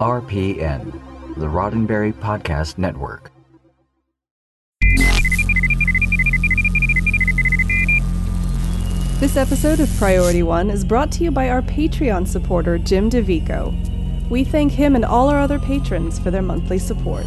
RPN, the Roddenberry Podcast Network. This episode of Priority One is brought to you by our Patreon supporter, Jim DeVico. We thank him and all our other patrons for their monthly support.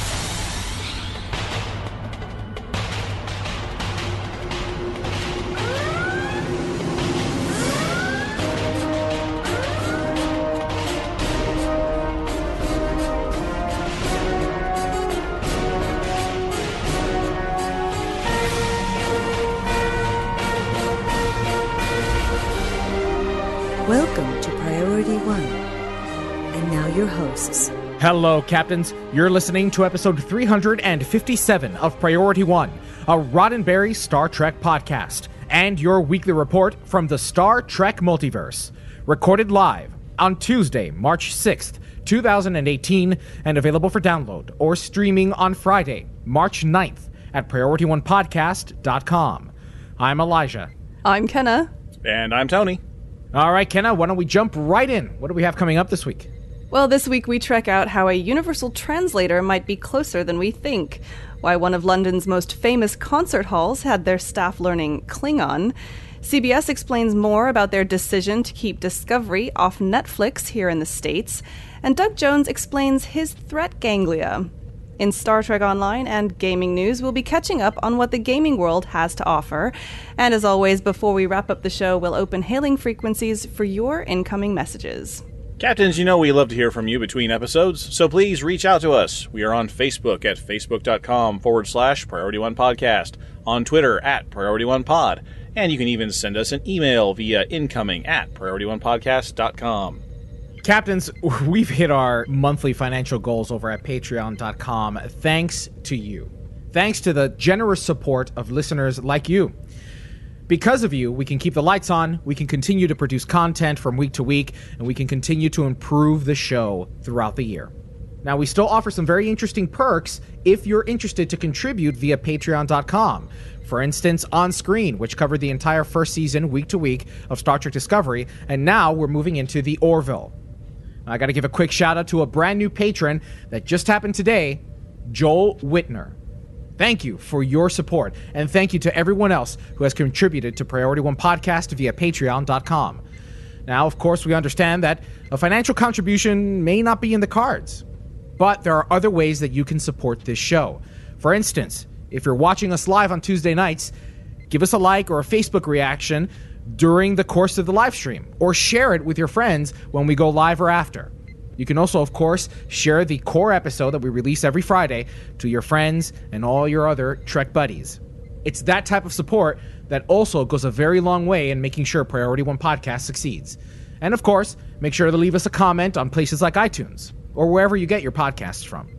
Hello, Captains. You're listening to episode 357 of Priority One, a Roddenberry Star Trek podcast, and your weekly report from the Star Trek multiverse. Recorded live on Tuesday, March 6th, 2018, and available for download or streaming on Friday, March 9th at PriorityOnePodcast.com. I'm Elijah. I'm Kenna. And I'm Tony. All right, Kenna, why don't we jump right in? What do we have coming up this week? Well, this week we trek out how a universal translator might be closer than we think, why one of London's most famous concert halls had their staff learning Klingon. CBS explains more about their decision to keep Discovery off Netflix here in the States, and Doug Jones explains his threat ganglia. In Star Trek Online and gaming news, we'll be catching up on what the gaming world has to offer. And as always, before we wrap up the show, we'll open hailing frequencies for your incoming messages. Captains, you know we love to hear from you between episodes, so please reach out to us. We are on Facebook at facebook.com forward slash Priority One Podcast, on Twitter at Priority One Pod, and you can even send us an email via incoming at PriorityOnePodcast.com. Captains, we've hit our monthly financial goals over at patreon.com thanks to you. Thanks to the generous support of listeners like you. Because of you, we can keep the lights on, we can continue to produce content from week to week, and we can continue to improve the show throughout the year. Now, we still offer some very interesting perks if you're interested to contribute via patreon.com. For instance, On Screen, which covered the entire first season week to week of Star Trek Discovery, and now we're moving into the Orville. I got to give a quick shout out to a brand new patron that just happened today, Joel Whitner. Thank you for your support, and thank you to everyone else who has contributed to Priority One Podcast via patreon.com. Now, of course, we understand that a financial contribution may not be in the cards, but there are other ways that you can support this show. For instance, if you're watching us live on Tuesday nights, give us a like or a Facebook reaction during the course of the live stream, or share it with your friends when we go live or after. You can also, of course, share the core episode that we release every Friday to your friends and all your other Trek buddies. It's that type of support that also goes a very long way in making sure Priority One Podcast succeeds. And of course, make sure to leave us a comment on places like iTunes or wherever you get your podcasts from.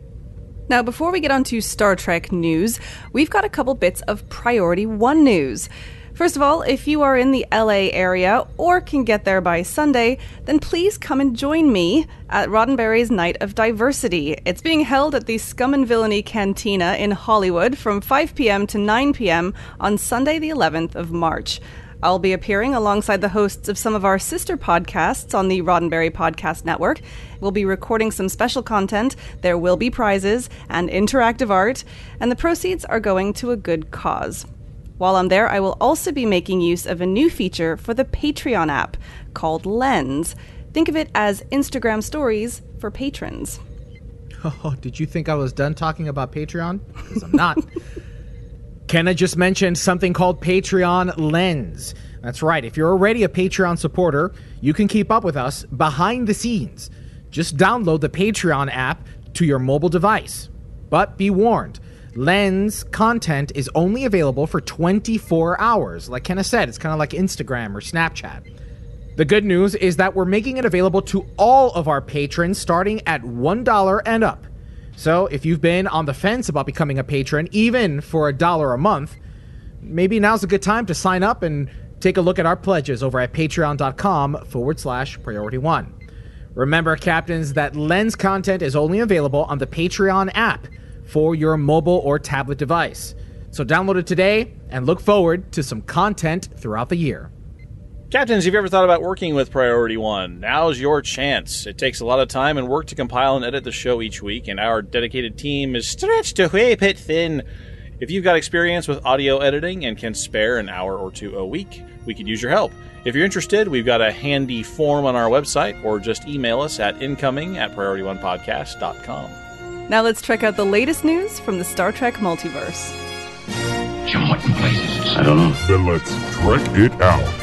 Now, before we get on to Star Trek news, we've got a couple bits of Priority One news. First of all, if you are in the LA area or can get there by Sunday, then please come and join me at Roddenberry's Night of Diversity. It's being held at the Scum and Villainy Cantina in Hollywood from 5 p.m. to 9 p.m. on Sunday, the 11th of March. I'll be appearing alongside the hosts of some of our sister podcasts on the Roddenberry Podcast Network. We'll be recording some special content, there will be prizes and interactive art, and the proceeds are going to a good cause. While I'm there, I will also be making use of a new feature for the Patreon app called Lens. Think of it as Instagram stories for patrons. Oh, did you think I was done talking about Patreon? Because I'm not. Kenna just mentioned something called Patreon Lens. That's right. If you're already a Patreon supporter, you can keep up with us behind the scenes. Just download the Patreon app to your mobile device. But be warned, Lens content is only available for 24 hours. Like Kenna said, it's kind of like Instagram or Snapchat. The good news is that we're making it available to all of our patrons starting at $1 and up. So if you've been on the fence about becoming a patron, even for a dollar a month, maybe now's a good time to sign up and take a look at our pledges over at patreon.com forward slash priority one. Remember, captains, that Lens content is only available on the Patreon app for your mobile or tablet device. So download it today and look forward to some content throughout the year. Captains, have you ever thought about working with Priority One? Now's your chance. It takes a lot of time and work to compile and edit the show each week, and our dedicated team is stretched a way bit thin. If you've got experience with audio editing and can spare an hour or two a week, we could use your help. If you're interested, we've got a handy form on our website, or just email us at incoming at priorityonepodcast.com. Now let's check out the latest news from the Star Trek multiverse. Jim, what in places? I don't know. Then let's trek it out.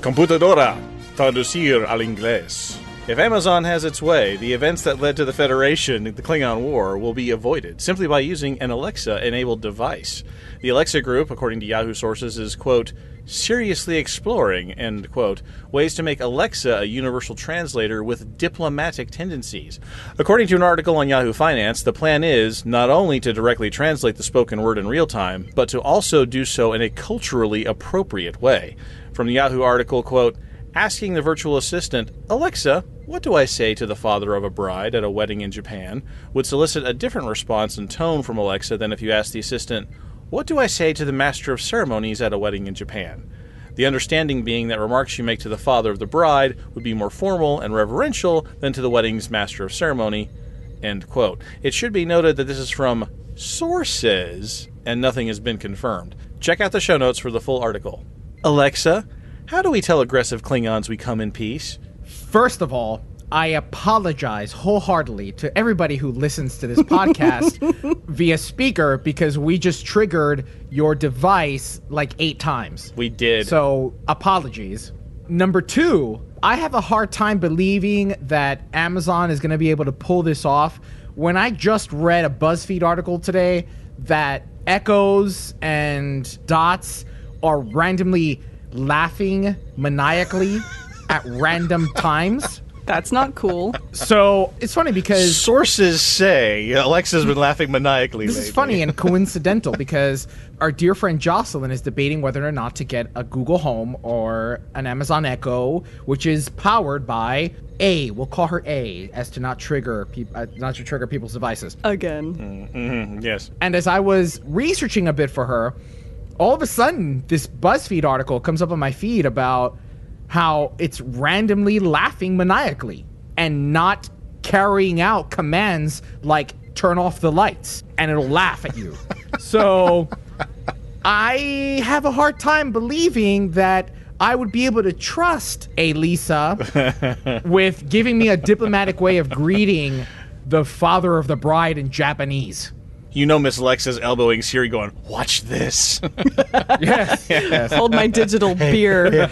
Computadora. Traducir al inglés. If Amazon has its way, the events that led to the Federation, the Klingon War, will be avoided simply by using an Alexa enabled device. The Alexa Group, according to Yahoo sources, is, quote, seriously exploring, end quote, ways to make Alexa a universal translator with diplomatic tendencies. According to an article on Yahoo Finance, the plan is not only to directly translate the spoken word in real time, but to also do so in a culturally appropriate way. From the Yahoo article, quote, asking the virtual assistant, Alexa, what do I say to the father of a bride at a wedding in Japan, would solicit a different response and tone from Alexa than if you asked the assistant, What do I say to the master of ceremonies at a wedding in Japan? The understanding being that remarks you make to the father of the bride would be more formal and reverential than to the wedding's master of ceremony. End quote. It should be noted that this is from sources and nothing has been confirmed. Check out the show notes for the full article. Alexa, how do we tell aggressive Klingons we come in peace? First of all, I apologize wholeheartedly to everybody who listens to this podcast via speaker because we just triggered your device like eight times. We did. So, apologies. Number two, I have a hard time believing that Amazon is going to be able to pull this off. When I just read a BuzzFeed article today that echoes and dots are randomly laughing maniacally at random times. That's not cool. So it's funny because Sources say Alexa's been laughing maniacally. this is funny and coincidental because our dear friend Jocelyn is debating whether or not to get a Google Home or an Amazon Echo, which is powered by A. We'll call her A, as to not trigger peop- uh, not to trigger people's devices. Again. Mhm, yes. And as I was researching a bit for her, all of a sudden this BuzzFeed article comes up on my feed about how it's randomly laughing maniacally and not carrying out commands like turn off the lights and it'll laugh at you. so I have a hard time believing that I would be able to trust a Lisa with giving me a diplomatic way of greeting the father of the bride in Japanese. You know Miss Alexa's elbowing Siri going, watch this. Yes. Hold my digital beer.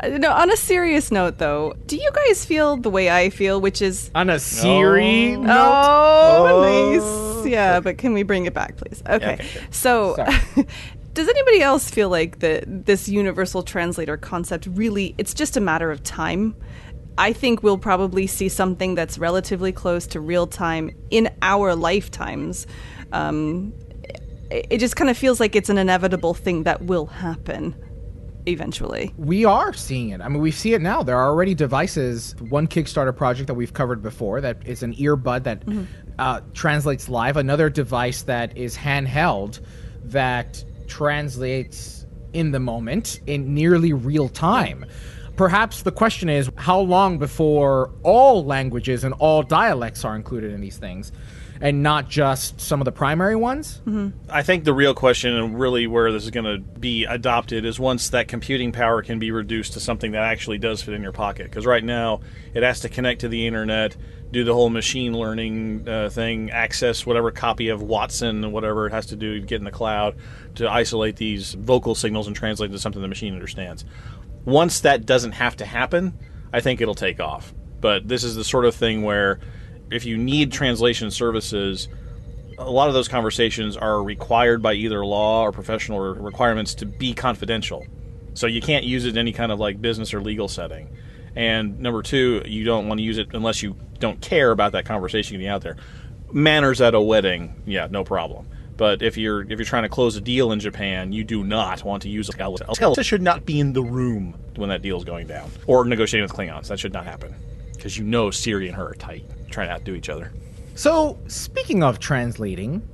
Uh, No, on a serious note, though, do you guys feel the way I feel, which is On a Siri note. Oh, nice. Yeah, but can we bring it back, please? Okay. okay, sure. So, does anybody else feel like the this universal translator concept really it's just a matter of time? I think we'll probably see something that's relatively close to real time in our lifetimes. Um, it, it just kind of feels like it's an inevitable thing that will happen eventually. We are seeing it. I mean, we see it now. There are already devices. One Kickstarter project that we've covered before that is an earbud that uh, translates live. Another device that is handheld that translates in the moment in nearly real time. Perhaps the question is how long before all languages and all dialects are included in these things and not just some of the primary ones? I think the real question, and really where this is going to be adopted, is once that computing power can be reduced to something that actually does fit in your pocket. Because right now, it has to connect to the internet, do the whole machine learning uh, thing, access whatever copy of Watson, whatever it has to do to get in the cloud to isolate these vocal signals and translate into something the machine understands. Once that doesn't have to happen, I think it'll take off. But this is the sort of thing where if you need translation services, a lot of those conversations are required by either law or professional requirements to be confidential. So you can't use it in any kind of like business or legal setting. And number two, you don't want to use it unless you don't care about that conversation getting out there. Manners at a wedding, yeah, no problem. But if you're if you're trying to close a deal in Japan, you do not want to use a Skeleton should not be in the room when that deal is going down, or negotiating with Klingons. That should not happen because you know Siri and her are tight, trying to outdo each other. So, speaking of translating,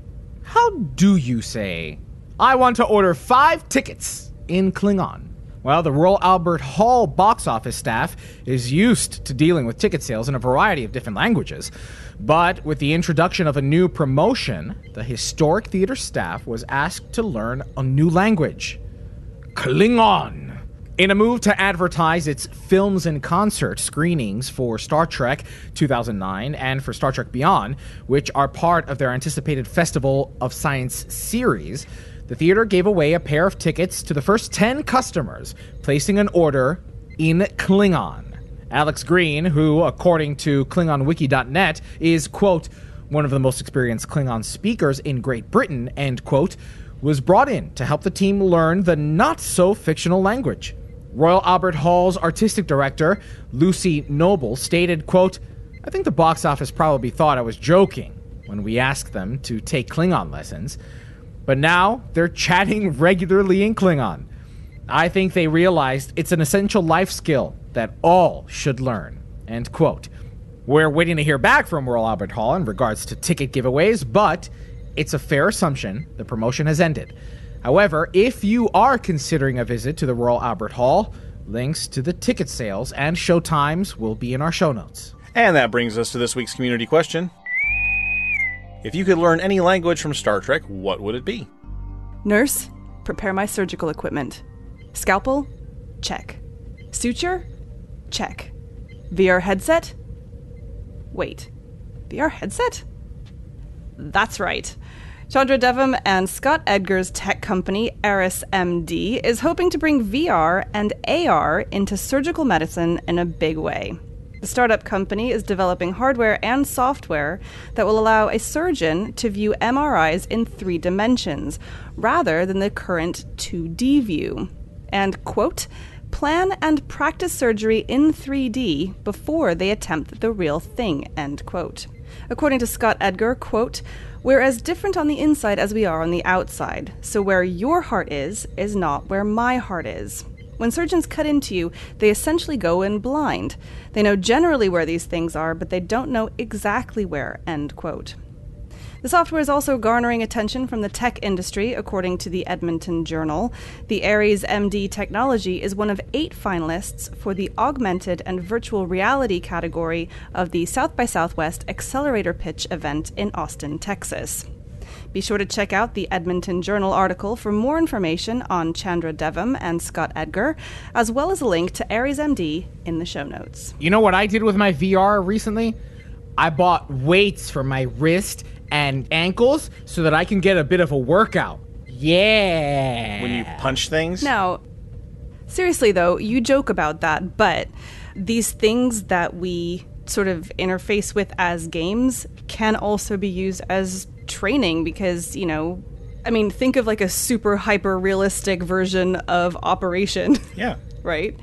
how do you say, I want to order five tickets in Klingon? Well, the Royal Albert Hall box office staff is used to dealing with ticket sales in a variety of different languages. But with the introduction of a new promotion, the historic theater staff was asked to learn a new language Klingon. In a move to advertise its films and concert screenings for Star Trek 2009 and for Star Trek Beyond, which are part of their anticipated Festival of Science series, the theater gave away a pair of tickets to the first 10 customers, placing an order in Klingon. Alex Green, who, according to KlingonWiki.net, is, quote, one of the most experienced Klingon speakers in Great Britain, end quote, was brought in to help the team learn the not so fictional language. Royal Albert Hall's artistic director, Lucy Noble, stated, quote, I think the box office probably thought I was joking when we asked them to take Klingon lessons, but now they're chatting regularly in Klingon. I think they realized it's an essential life skill that all should learn. End quote. We're waiting to hear back from Royal Albert Hall in regards to ticket giveaways, but it's a fair assumption the promotion has ended. However, if you are considering a visit to the Royal Albert Hall, links to the ticket sales and show times will be in our show notes. And that brings us to this week's community question. If you could learn any language from Star Trek, what would it be? Nurse, prepare my surgical equipment. Scalpel? Check. Suture? Check. VR headset? Wait, VR headset? That's right. Chandra Devam and Scott Edgar's tech company, Aris MD, is hoping to bring VR and AR into surgical medicine in a big way. The startup company is developing hardware and software that will allow a surgeon to view MRIs in three dimensions rather than the current 2D view. And, quote, plan and practice surgery in 3D before they attempt the real thing, end quote. According to Scott Edgar, quote, we're as different on the inside as we are on the outside, so where your heart is, is not where my heart is. When surgeons cut into you, they essentially go in blind. They know generally where these things are, but they don't know exactly where. End quote. The software is also garnering attention from the tech industry, according to the Edmonton Journal. The Aris MD technology is one of eight finalists for the augmented and virtual reality category of the South by Southwest Accelerator Pitch event in Austin, Texas. Be sure to check out the Edmonton Journal article for more information on Chandra Devam and Scott Edgar, as well as a link to Aris MD in the show notes. You know what I did with my VR recently? I bought weights for my wrist and ankles so that I can get a bit of a workout. Yeah. When you punch things? Now, seriously though, you joke about that, but these things that we sort of interface with as games can also be used as training because, you know, I mean, think of like a super hyper realistic version of Operation. Yeah. right?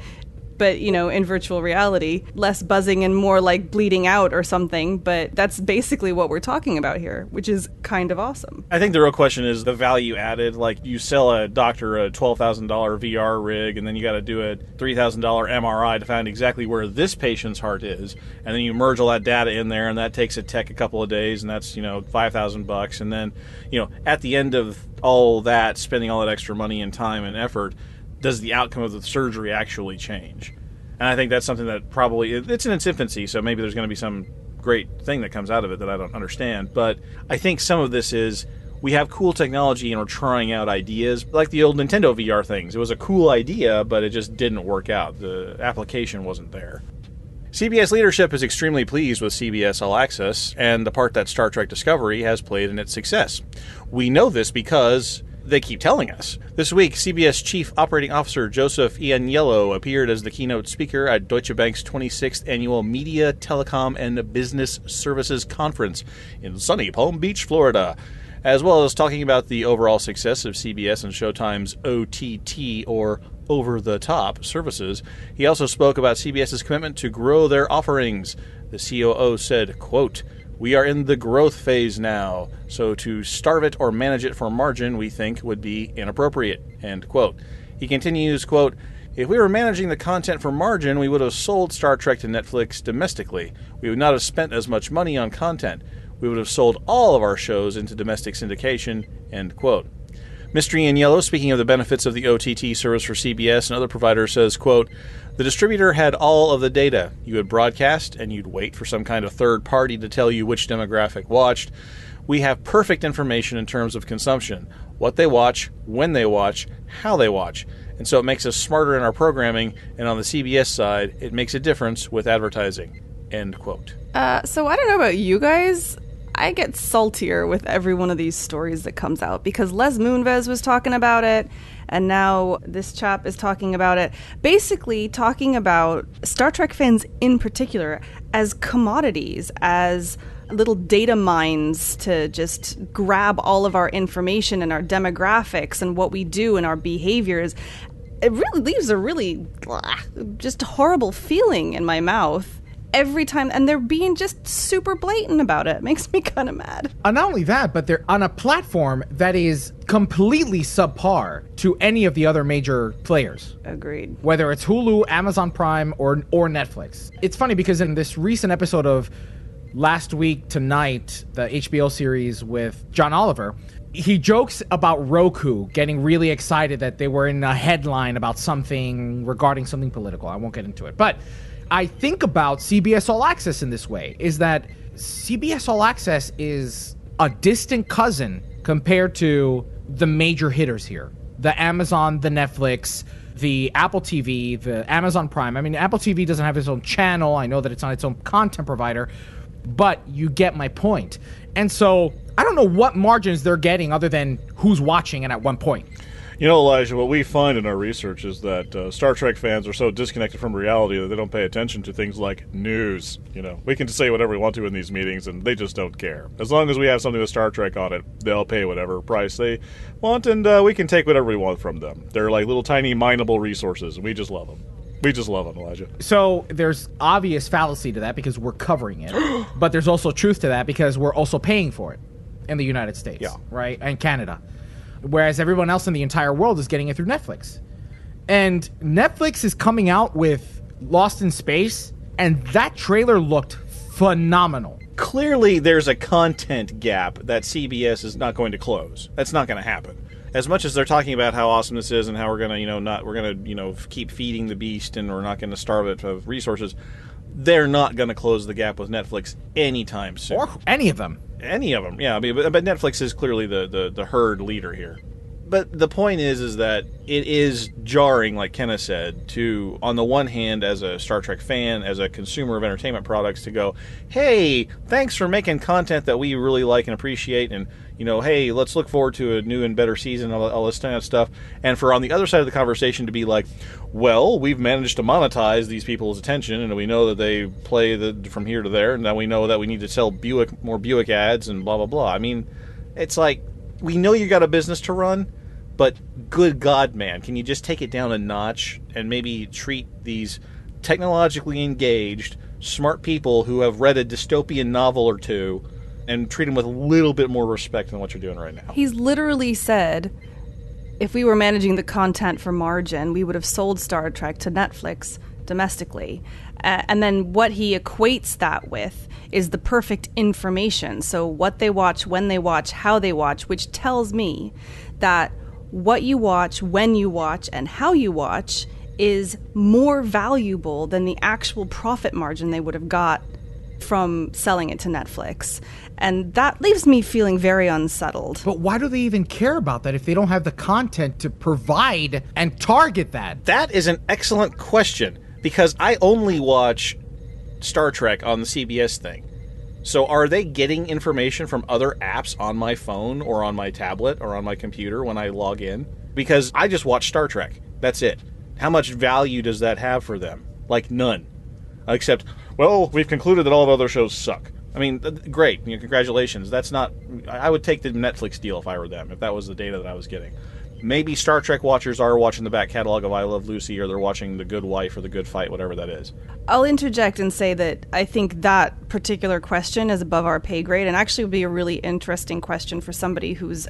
But, you know, in virtual reality, less buzzing and more like bleeding out or something. But that's basically what we're talking about here, which is kind of awesome. I think the real question is the value added. Like, you sell a doctor a $12,000 VR rig, and then you got to do a $3,000 MRI to find exactly where this patient's heart is. And then you merge all that data in there, and that takes a tech a couple of days, and that's, you know, 5000 bucks. And then, you know, at the end of all that, spending all that extra money and time and effort, does the outcome of the surgery actually change? And I think that's something that probably it's in its infancy, so maybe there's going to be some great thing that comes out of it that I don't understand. But I think some of this is we have cool technology and we're trying out ideas like the old Nintendo VR things. It was a cool idea, but it just didn't work out. The application wasn't there. CBS leadership is extremely pleased with CBS All Access and the part that Star Trek Discovery has played in its success. We know this because they keep telling us. This week, CBS Chief Operating Officer Joseph Ianniello appeared as the keynote speaker at Deutsche Bank's 26th Annual Media, Telecom, and Business Services Conference in sunny Palm Beach, Florida, as well as talking about the overall success of CBS and Showtime's OTT or over the top services. He also spoke about CBS's commitment to grow their offerings. The COO said, quote, We are in the growth phase now, so to starve it or manage it for margin, we think would be inappropriate. End quote. He continues, quote, if we were managing the content for margin, we would have sold Star Trek to Netflix domestically. We would not have spent as much money on content. We would have sold all of our shows into domestic syndication. End quote. Mr. Ianniello, speaking of the benefits of the OTT service for CBS and other providers, says, quote, the distributor had all of the data. You would broadcast and you'd wait for some kind of third party to tell you which demographic watched. We have perfect information in terms of consumption what they watch, when they watch, how they watch. And so it makes us smarter in our programming, and on the CBS side, it makes a difference with advertising. End quote. Uh, so I don't know about you guys. I get saltier with every one of these stories that comes out because Les Moonves was talking about it, and now this chap is talking about it. Basically, talking about Star Trek fans in particular as commodities, as little data mines to just grab all of our information and our demographics and what we do and our behaviors. It really leaves a really blah, just horrible feeling in my mouth every time and they're being just super blatant about it. it makes me kind of mad uh, not only that but they're on a platform that is completely subpar to any of the other major players agreed whether it's hulu amazon prime or or netflix it's funny because in this recent episode of last week tonight, the HBO series with John Oliver, he jokes about Roku getting really excited that they were in a headline about something regarding something political. I won't get into it. But I think about CBS All Access in this way is that CBS All Access is a distant cousin compared to the major hitters here. The Amazon, the Netflix, the Apple TV, the Amazon Prime. I mean, Apple TV doesn't have its own channel. I know that it's on its own content provider, but you get my point. And so I don't know what margins they're getting other than who's watching and at one point. You know, Elijah, what we find in our research is that uh, Star Trek fans are so disconnected from reality that they don't pay attention to things like news. You know, we can say whatever we want to in these meetings, and they just don't care. As long as we have something with Star Trek on it, they'll pay whatever price they want, and uh, we can take whatever we want from them. They're like little tiny mineable resources, and we just love them. We just love them, Elijah. So there's obvious fallacy to that because we're covering it, but there's also truth to that because we're also paying for it in the United States, yeah. right, and Canada, whereas everyone else in the entire world is getting it through Netflix. And Netflix is coming out with Lost in Space, and that trailer looked phenomenal. Clearly, there's a content gap that CBS is not going to close. That's not going to happen as much as they're talking about how awesome this is and how we're gonna, you know, not we're gonna, you know, keep feeding the beast and we're not gonna starve it of resources, they're not gonna close the gap with Netflix anytime soon. Or any of them. Any of them, yeah. I mean, but, but Netflix is clearly the, the the herd leader here but the point is is that it is jarring like Kenna said to on the one hand as a Star Trek fan as a consumer of entertainment products to go hey thanks for making content that we really like and appreciate and you know hey let's look forward to a new and better season all, all this kind of stuff. And for on the other side of the conversation to be like well we've managed to monetize these people's attention and we know that they play the from here to there and now we know that we need to sell Buick more Buick ads and blah blah blah. I mean it's like we know you got a business to run, but good God, man, can you just take it down a notch and maybe treat these technologically engaged, smart people who have read a dystopian novel or two and treat him with a little bit more respect than what you're doing right now? He's literally said if we were managing the content for margin, we would have sold Star Trek to Netflix domestically. Uh, and then what he equates that with is the perfect information. So, what they watch, when they watch, how they watch, which tells me that what you watch, when you watch, and how you watch is more valuable than the actual profit margin they would have got from selling it to Netflix. And that leaves me feeling very unsettled. But why do they even care about that if they don't have the content to provide and target that? That is an excellent question because I only watch Star Trek on the CBS thing. So are they getting information from other apps on my phone or on my tablet or on my computer when I log in? Because I just watch Star Trek. That's it. How much value does that have for them? Like none. Except, well, we've concluded that all of other shows suck. I mean, great. You know, congratulations. That's not. I would take the Netflix deal if I were them, if that was the data that I was getting. Maybe Star Trek watchers are watching the back catalog of I Love Lucy, or they're watching The Good Wife or The Good Fight, whatever that is. I'll interject and say that I think that particular question is above our pay grade and actually would be a really interesting question for somebody who's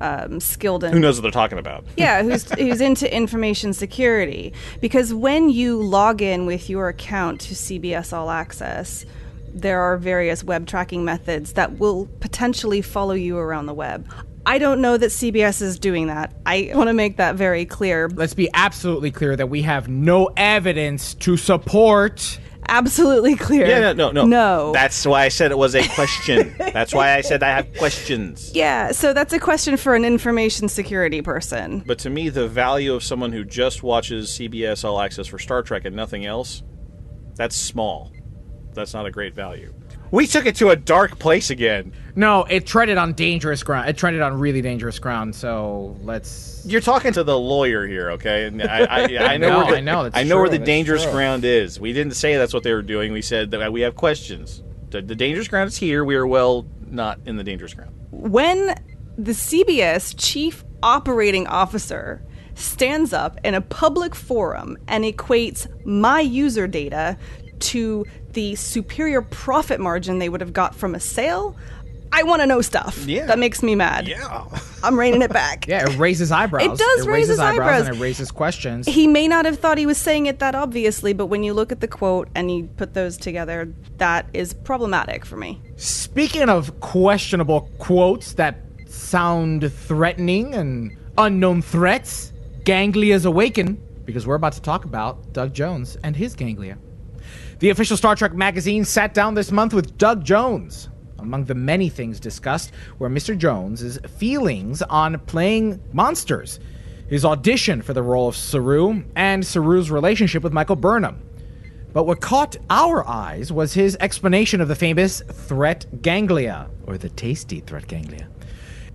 um, skilled in Who knows what they're talking about? yeah, who's who's into information security. Because when you log in with your account to CBS All Access, there are various web tracking methods that will potentially follow you around the web. I don't know that CBS is doing that. I want to make that very clear. Let's be absolutely clear that we have no evidence to support. Absolutely clear. Yeah, no, no, no. No. That's why I said it was a question. That's why I said I have questions. yeah, so that's a question for an information security person. But to me, the value of someone who just watches CBS All Access for Star Trek and nothing else, that's small. That's not a great value. We took it to a dark place again. No, it treaded on dangerous ground. It treaded on really dangerous ground. So let's. You're talking to the lawyer here, okay? And I, I, I know No, where the, I know, that's I know where the that's dangerous true. ground is. We didn't say that's what they were doing. We said that we have questions. The, the dangerous ground is here. We are well not in the dangerous ground. when the CBS chief operating officer stands up in a public forum and equates my user data to the superior profit margin they would have got from a sale, I want to know stuff. Yeah. That makes me mad. Yeah. I'm reining it back. Yeah, it raises eyebrows. It does raise raises his eyebrows. and it raises questions. He may not have thought he was saying it that obviously, but when you look at the quote and you put those together, that is problematic for me. Speaking of questionable quotes that sound threatening and unknown threats, Ganglia's awaken because we're about to talk about Doug Jones and his ganglia. The official Star Trek magazine sat down this month with Doug Jones. Among the many things discussed were Mr. Jones's feelings on playing monsters, his audition for the role of Saru, and Saru's relationship with Michael Burnham. But what caught our eyes was his explanation of the famous threat ganglia, or the tasty threat ganglia.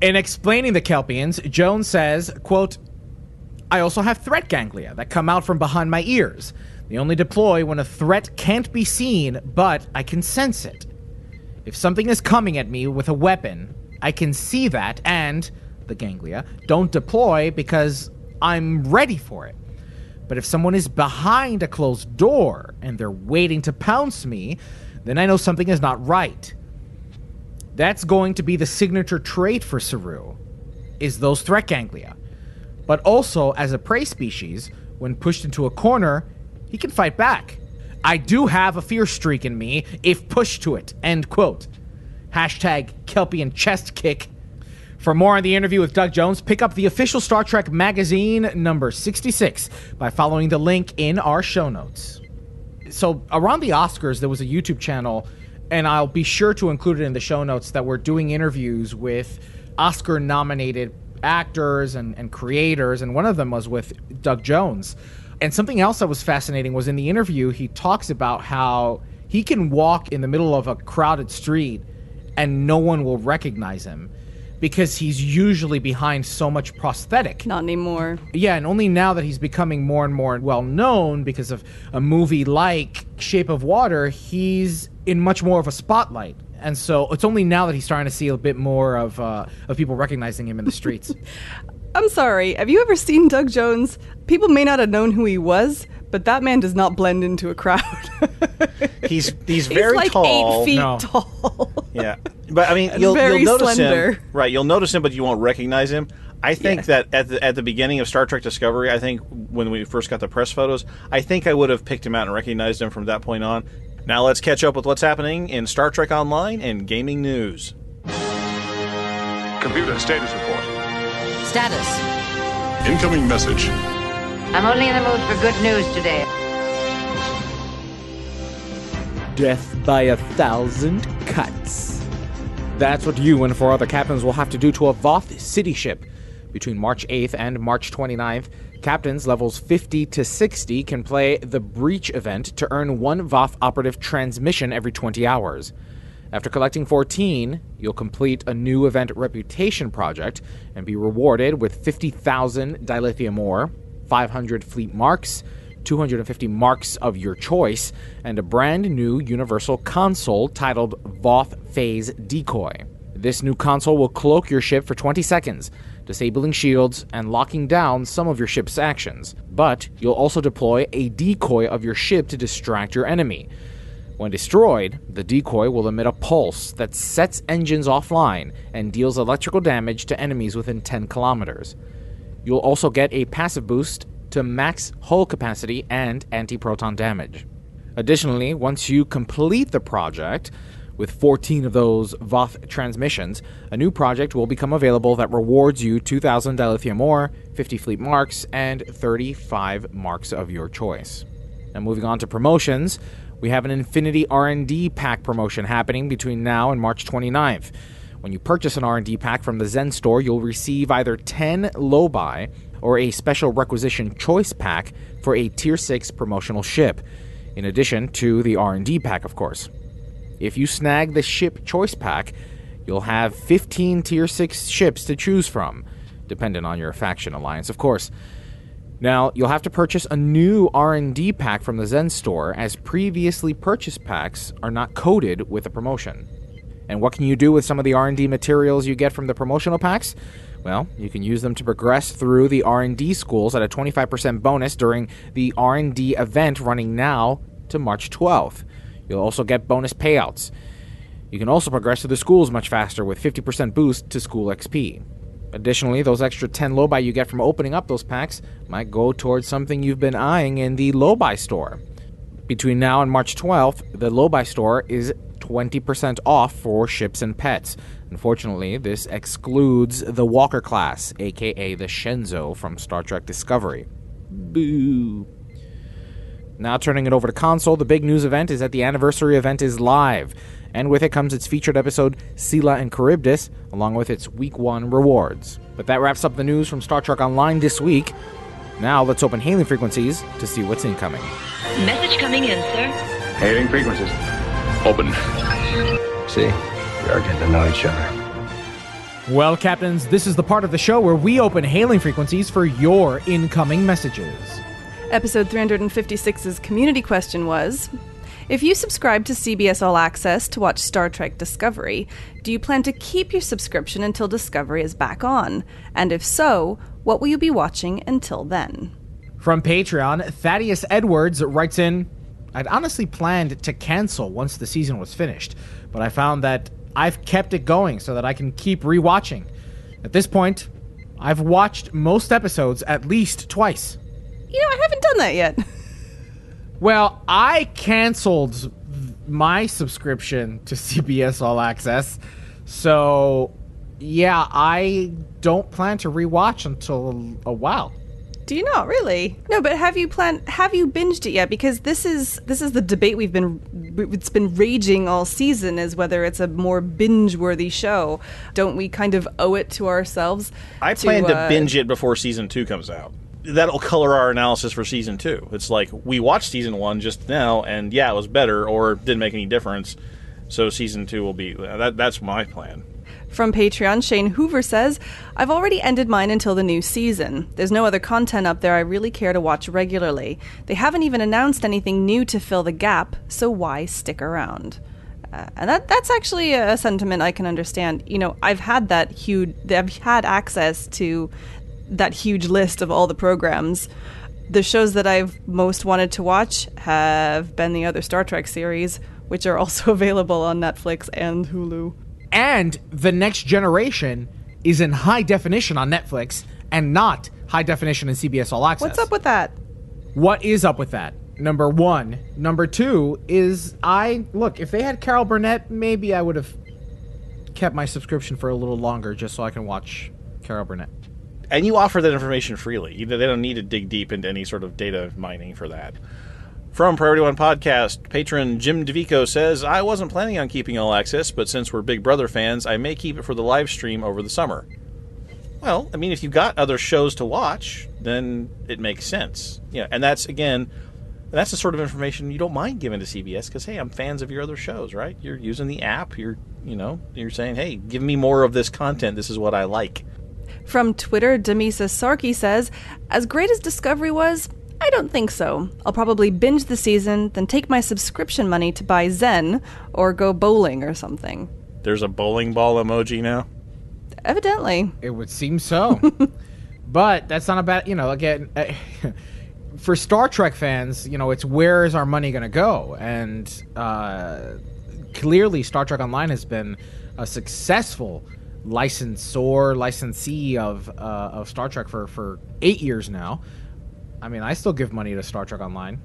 In explaining the Kelpians, Jones says, quote, I also have threat ganglia that come out from behind my ears. They only deploy when a threat can't be seen, but I can sense it. If something is coming at me with a weapon, I can see that, and the ganglia don't deploy because I'm ready for it. But if someone is behind a closed door and they're waiting to pounce me, then I know something is not right. That's going to be the signature trait for Saru, is those threat ganglia. But also, as a prey species, when pushed into a corner, he can fight back. I do have a fear streak in me if pushed to it. End quote. Hashtag Kelpian chest kick. For more on the interview with Doug Jones, pick up the official Star Trek magazine number 66 by following the link in our show notes. So, around the Oscars, there was a YouTube channel, and I'll be sure to include it in the show notes, that we're doing interviews with Oscar nominated actors and, and creators, and one of them was with Doug Jones. And something else that was fascinating was in the interview, he talks about how he can walk in the middle of a crowded street and no one will recognize him because he's usually behind so much prosthetic. Not anymore. Yeah, and only now that he's becoming more and more well known because of a movie like Shape of Water, he's in much more of a spotlight. And so it's only now that he's starting to see a bit more of uh, of people recognizing him in the streets. I'm sorry. Have you ever seen Doug Jones? People may not have known who he was, but that man does not blend into a crowd. He's he's very he's like tall. eight feet No. tall. Yeah, but I mean, you'll, very you'll notice slender. him. Right, you'll notice him, but you won't recognize him. I think Yeah. that at the at the beginning of Star Trek Discovery, I think when we first got the press photos, I think I would have picked him out and recognized him from that point on. Now let's catch up with what's happening in Star Trek Online and gaming news. Computer status report. Status. Incoming message. I'm only in the mood for good news today. Death by a thousand cuts. That's what you and four other captains will have to do to a Voth city ship. Between March 8th and March 29th, captains levels 50 to 60 can play the Breach event to earn one Voth operative transmission every 20 hours. After collecting 14, you'll complete a new event reputation project and be rewarded with 50,000 dilithium ore, 500 fleet marks, 250 marks of your choice, and a brand new universal console titled Voth Phase Decoy. This new console will cloak your ship for 20 seconds, disabling shields and locking down some of your ship's actions. But you'll also deploy a decoy of your ship to distract your enemy. When destroyed, the decoy will emit a pulse that sets engines offline and deals electrical damage to enemies within 10 kilometers. You'll also get a passive boost to max hull capacity and anti proton damage. Additionally, once you complete the project, with 14 of those Voth transmissions, a new project will become available that rewards you 2,000 dilithium ore, 50 fleet marks, and 35 marks of your choice. Now, moving on to promotions, we have an Infinity R&D pack promotion happening between now and March 29th. When you purchase an R&D pack from the Zen store, you'll receive either 10 Lobi or a special requisition choice pack for a tier 6 promotional ship, in addition to the R&D pack, of course. If you snag the ship choice pack, you'll have 15 tier 6 ships to choose from, dependent on your faction alliance, of course. Now, you'll have to purchase a new R&D pack from the Zen store as previously purchased packs are not coded with the promotion. And what can you do with some of the R&D materials you get from the promotional packs? Well, you can use them to progress through the R&D schools at a 25% bonus during the R&D event running now to March 12th. You'll also get bonus payouts. You can also progress through the schools much faster with 50% boost to school XP. Additionally, those extra 10 Lobi you get from opening up those packs might go towards something you've been eyeing in the Lobi store. Between now and March 12th, the Lobi store is 20% off for ships and pets. Unfortunately, this excludes the Walker class, aka the Shenzhou from Star Trek Discovery. Boo. Now turning it over to console, the big news event is that the anniversary event is live, and with it comes its featured episode Scylla and Charybdis, along with its week one rewards. But that wraps up the news from Star Trek Online this week. Now let's open hailing frequencies to see what's incoming. Message coming in, sir. Hailing frequencies. Open. See, we are getting to know each other. Well, Captains, this is the part of the show where we open hailing frequencies for your incoming messages. Episode 356's community question was If you subscribe to CBS All Access to watch Star Trek Discovery, do you plan to keep your subscription until Discovery is back on? And if so, what will you be watching until then? From Patreon, Thaddeus Edwards writes in I'd honestly planned to cancel once the season was finished, but I found that I've kept it going so that I can keep rewatching. At this point, I've watched most episodes at least twice. You know, I haven't done that yet. Well, I canceled my subscription to CBS All Access. So, yeah, I don't plan to rewatch until a while. Do you not really? No, but have you planned? Have you binged it yet? Because this is this is the debate we've been it's been raging all season is whether it's a more binge-worthy show. Don't we kind of owe it to ourselves? I plan to uh, binge it before season two comes out. That'll color our analysis for season two. It's like we watched season one just now, and yeah, it was better or didn't make any difference. So season two will be that. That's my plan. From Patreon, Shane Hoover says, I've already ended mine until the new season. There's no other content up there I really care to watch regularly. They haven't even announced anything new to fill the gap, so why stick around? Uh, and that that's actually a sentiment I can understand. You know, I've had that huge I've had access to that huge list of all the programs. The shows that I've most wanted to watch have been the other Star Trek series, which are also available on Netflix and Hulu. And The Next Generation is in high definition on Netflix and not high definition in CBS All Access. What's up with that? What is up with that? Number one. Number two is I look, if they had Carol Burnett, maybe I would have kept my subscription for a little longer just so I can watch Carol Burnett. And you offer that information freely. You know, they don't need to dig deep into any sort of data mining for that. From Priority One Podcast, patron Jim DeVico says, I wasn't planning on keeping All Access, but since we're Big Brother fans, I may keep it for the live stream over the summer. Well, I mean, if you've got other shows to watch, then it makes sense. Yeah, and that's, again, that's the sort of information you don't mind giving to CBS because, hey, I'm fans of your other shows, right? You're using the app, you're, you know, you're saying, hey, give me more of this content. This is what I like. From Twitter, Demisa Sarki says, As great as Discovery was, I don't think so. I'll probably binge the season, then take my subscription money to buy Zen or go bowling or something. There's a bowling ball emoji now. Evidently. It would seem so. but that's not a bad, you know, again, uh, for Star Trek fans, you know, it's where is our money going to go? And uh, clearly, Star Trek Online has been a successful licensor, licensee of uh, of Star Trek for, for eight years now. I mean, I still give money to Star Trek Online.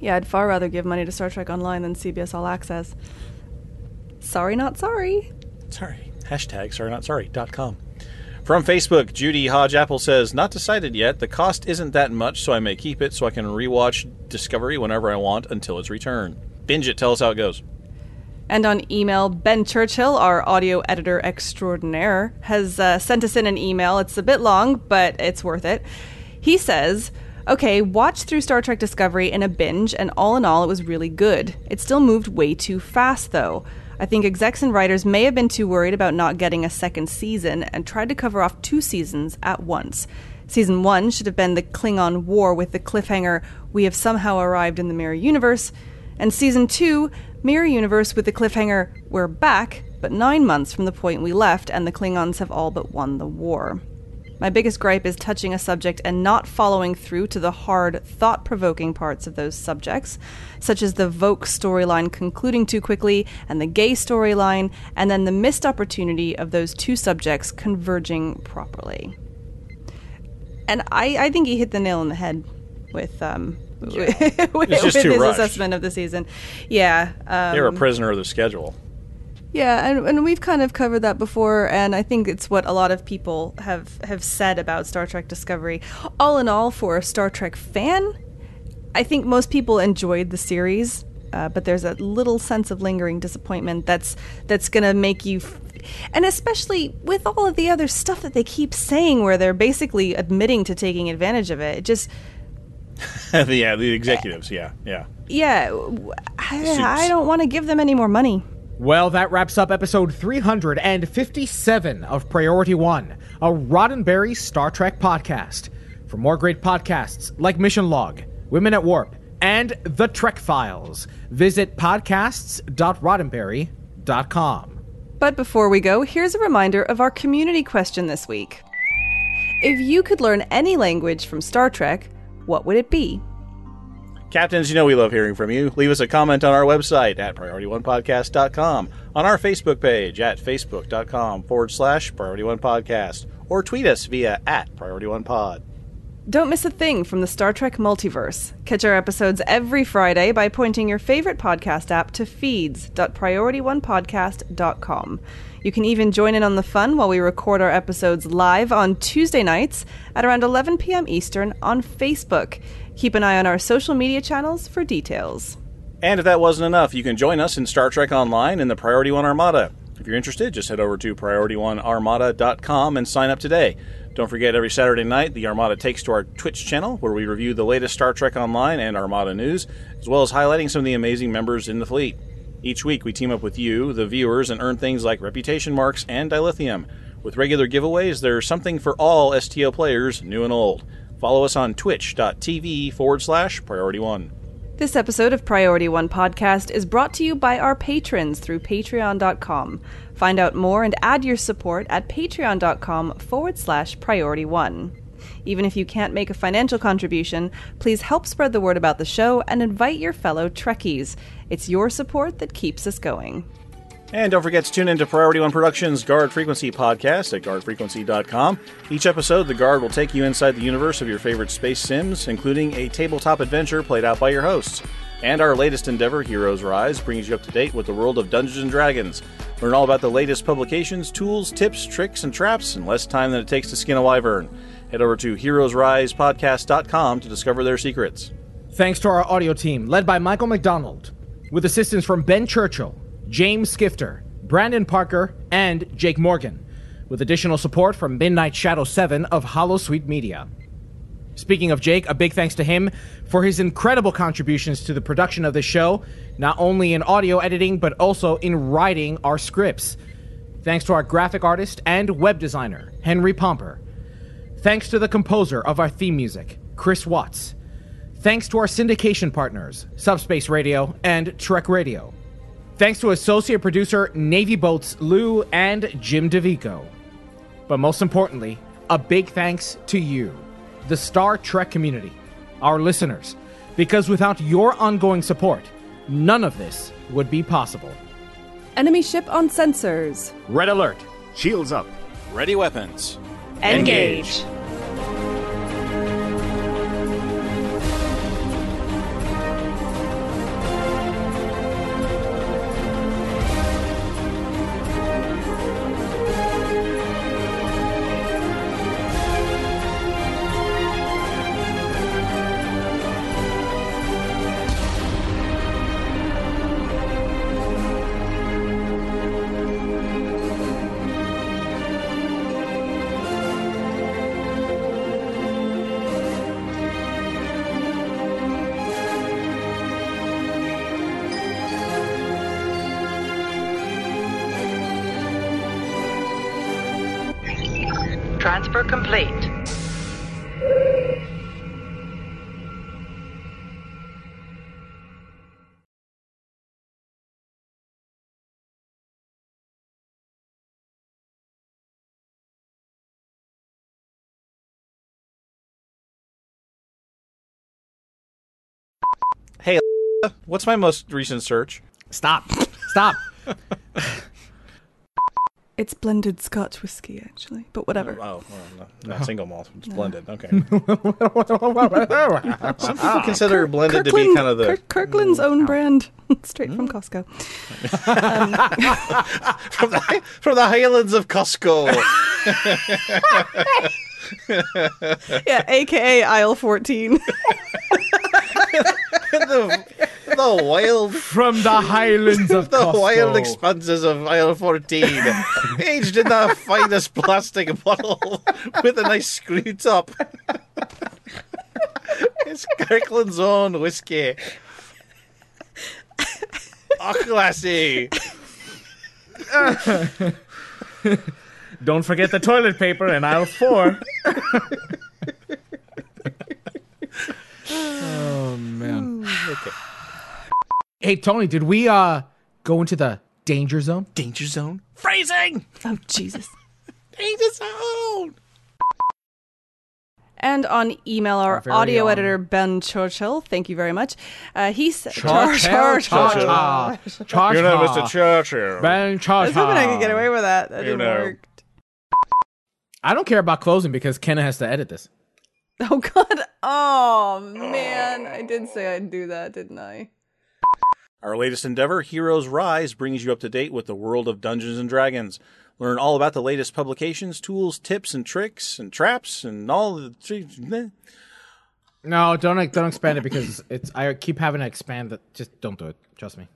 Yeah, I'd far rather give money to Star Trek Online than CBS All Access. Sorry, not sorry. Sorry. Hashtag sorry not sorry dot com. From Facebook, Judy Hodge Apple says, Not decided yet. The cost isn't that much, so I may keep it so I can rewatch Discovery whenever I want until its return. Binge it, tell us how it goes. And on email, Ben Churchill, our audio editor extraordinaire, has uh, sent us in an email. It's a bit long, but it's worth it. He says, Okay, watched through Star Trek Discovery in a binge, and all in all, it was really good. It still moved way too fast, though. I think execs and writers may have been too worried about not getting a second season and tried to cover off two seasons at once. Season 1 should have been the Klingon War with the cliffhanger, We have somehow arrived in the Mirror Universe, and Season 2, Mirror Universe with the cliffhanger, We're back, but nine months from the point we left and the Klingons have all but won the war. My biggest gripe is touching a subject and not following through to the hard, thought provoking parts of those subjects, such as the Voq storyline concluding too quickly and the gay storyline, and then the missed opportunity of those two subjects converging properly. And I, I think he hit the nail on the head with um, with, with his rushed. assessment of the season. Yeah, um, they were a prisoner of the schedule. Yeah, and, and we've kind of covered that before, and I think it's what a lot of people have, have said about Star Trek Discovery. All in all, for a Star Trek fan, I think most people enjoyed the series, uh, but there's a little sense of lingering disappointment that's that's going to make you. F- and especially with all of the other stuff that they keep saying, where they're basically admitting to taking advantage of it, it just yeah, the executives, yeah, yeah. yeah, I, I don't want to give them any more money. Well, that wraps up episode 357 of Priority One, a Roddenberry Star Trek podcast. For more great podcasts like Mission Log, Women at Warp, and The Trek Files, visit podcasts.roddenberry.com. But before we go, here's a reminder of our community question this week. If you could learn any language from Star Trek, what would it be? Captains, you know we love hearing from you. Leave us a comment on our website at PriorityOnePodcast.com, on our Facebook page at Facebook.com forward slash Priority One Podcast, or tweet us via at Priority One Pod. Don't miss a thing from the Star Trek multiverse. Catch our episodes every Friday by pointing your favorite podcast app to feeds.priorityonepodcast.com. You can even join in on the fun while we record our episodes live on Tuesday nights at around 11 p.m. Eastern on Facebook. Keep an eye on our social media channels for details. And if that wasn't enough, you can join us in Star Trek Online in the Priority One Armada. If you're interested, just head over to PriorityOneArmada.com and sign up today. Don't forget, every Saturday night, the Armada takes to our Twitch channel where we review the latest Star Trek Online and Armada news, as well as highlighting some of the amazing members in the fleet. Each week, we team up with you, the viewers, and earn things like reputation marks and dilithium. With regular giveaways, there's something for all STO players, new and old. Follow us on twitch.tv forward slash priority one. This episode of Priority One Podcast is brought to you by our patrons through patreon.com. Find out more and add your support at patreon.com forward slash priority one. Even if you can't make a financial contribution, please help spread the word about the show and invite your fellow Trekkies. It's your support that keeps us going. And don't forget to tune into Priority One Productions' Guard Frequency podcast at guardfrequency.com. Each episode, the Guard will take you inside the universe of your favorite space sims, including a tabletop adventure played out by your hosts. And our latest endeavor, Heroes Rise, brings you up to date with the world of Dungeons and Dragons. Learn all about the latest publications, tools, tips, tricks, and traps in less time than it takes to skin a wyvern. Head over to heroesrisepodcast.com to discover their secrets. Thanks to our audio team, led by Michael McDonald, with assistance from Ben Churchill, James Skifter, Brandon Parker, and Jake Morgan, with additional support from Midnight Shadow 7 of Hollow Sweet Media. Speaking of Jake, a big thanks to him for his incredible contributions to the production of the show, not only in audio editing, but also in writing our scripts. Thanks to our graphic artist and web designer, Henry Pomper. Thanks to the composer of our theme music, Chris Watts. Thanks to our syndication partners, Subspace Radio and Trek Radio. Thanks to associate producer Navy Boats Lou and Jim DeVico. But most importantly, a big thanks to you, the Star Trek community, our listeners, because without your ongoing support, none of this would be possible. Enemy ship on sensors. Red alert. Shields up. Ready weapons. Engage. Transfer what's my most recent search? Stop. Stop. It's blended Scotch whiskey, actually, but whatever. Oh, well, no, not single malt. It's blended. Okay. Some people ah, consider blended to be kind of the Kirk- Kirkland's mm. own brand, straight from mm. Costco. from the um, from the Highlands of Costco. yeah, aka aisle 14. the, the wild From the highlands of the Costco. wild expanses of aisle 14 aged in the finest plastic bottle with a nice screw top it's Kirkland's own whiskey oh classy Don't forget the toilet paper in aisle four. oh man. Hey Tony, did we uh go into the danger zone? danger zone phrasing oh, Jesus. danger zone And on email, our very audio own. editor, Ben Churchill, thank you very much. Uh, he said, Churchill, Churchill. Churchill. you know Mr. Churchill Ben Churchill. I was Churchill. hoping I could get away with that. That You didn't know. work. I don't care about closing because Kenna has to edit this. Oh, God. Oh, man. I did say I'd do that, didn't I? Our latest endeavor, Heroes Rise, brings you up to date with the world of Dungeons and Dragons. Learn all about the latest publications, tools, tips, and tricks, and traps, and all the. No, don't don't expand it because it's I keep having to expand it. Just don't do it. Trust me.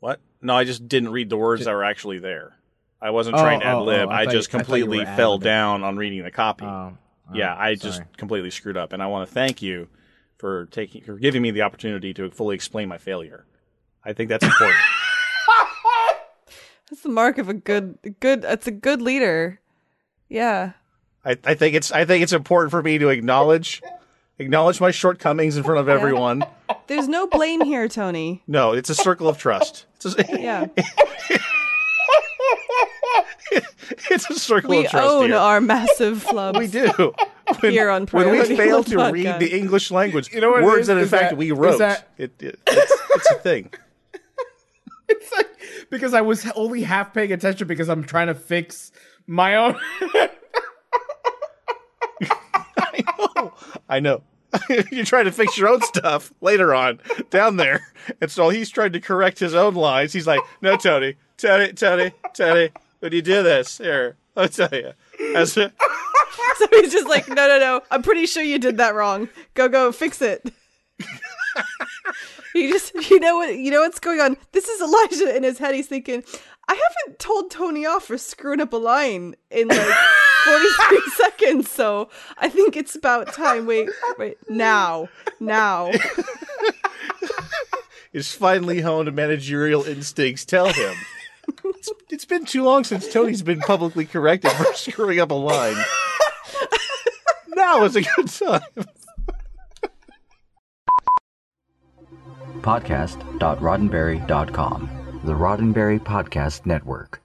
What? No, I just didn't read the words that were actually there. I wasn't Oh, trying to oh, oh ad oh, lib. I I, just you- I thought you completely fell down on reading the copy. Oh, oh, yeah, I sorry. just completely screwed up, and I want to thank you for taking for giving me the opportunity to fully explain my failure. I think that's important. That's the mark of a good, good, that's a good leader. Yeah. I, I think it's I think it's important for me to acknowledge acknowledge my shortcomings in front of everyone. There's no blame here, Tony. No, it's a circle of trust. It's a, Yeah. it's a circle We of trust own here. our massive flubs. we do. When, Here on when we fail One to read the English language, you know what words is? that in fact that- we is wrote, that- it, it, it's, it's a thing. It's like because I was only half paying attention because I'm trying to fix my own. I know. You're trying to fix your own stuff later on down there. And so he's trying to correct his own lines. He's like, no, Tony, Tony, Tony, Tony, when you do this, here, I'll tell you. As a, So he's just like, no, no, no. I'm pretty sure you did that wrong. Go, go, fix it. he just, you know what, you know what's going on. This is Elijah in his head. He's thinking, I haven't told Tony off for screwing up a line in like 43 seconds. So I think it's about time. Wait, wait, now, now. his finely honed managerial instincts tell him. It's, it's been too long since Tony's been publicly corrected for screwing up a line. Now is a good time. Podcast.roddenberry.com, the Roddenberry Podcast Network.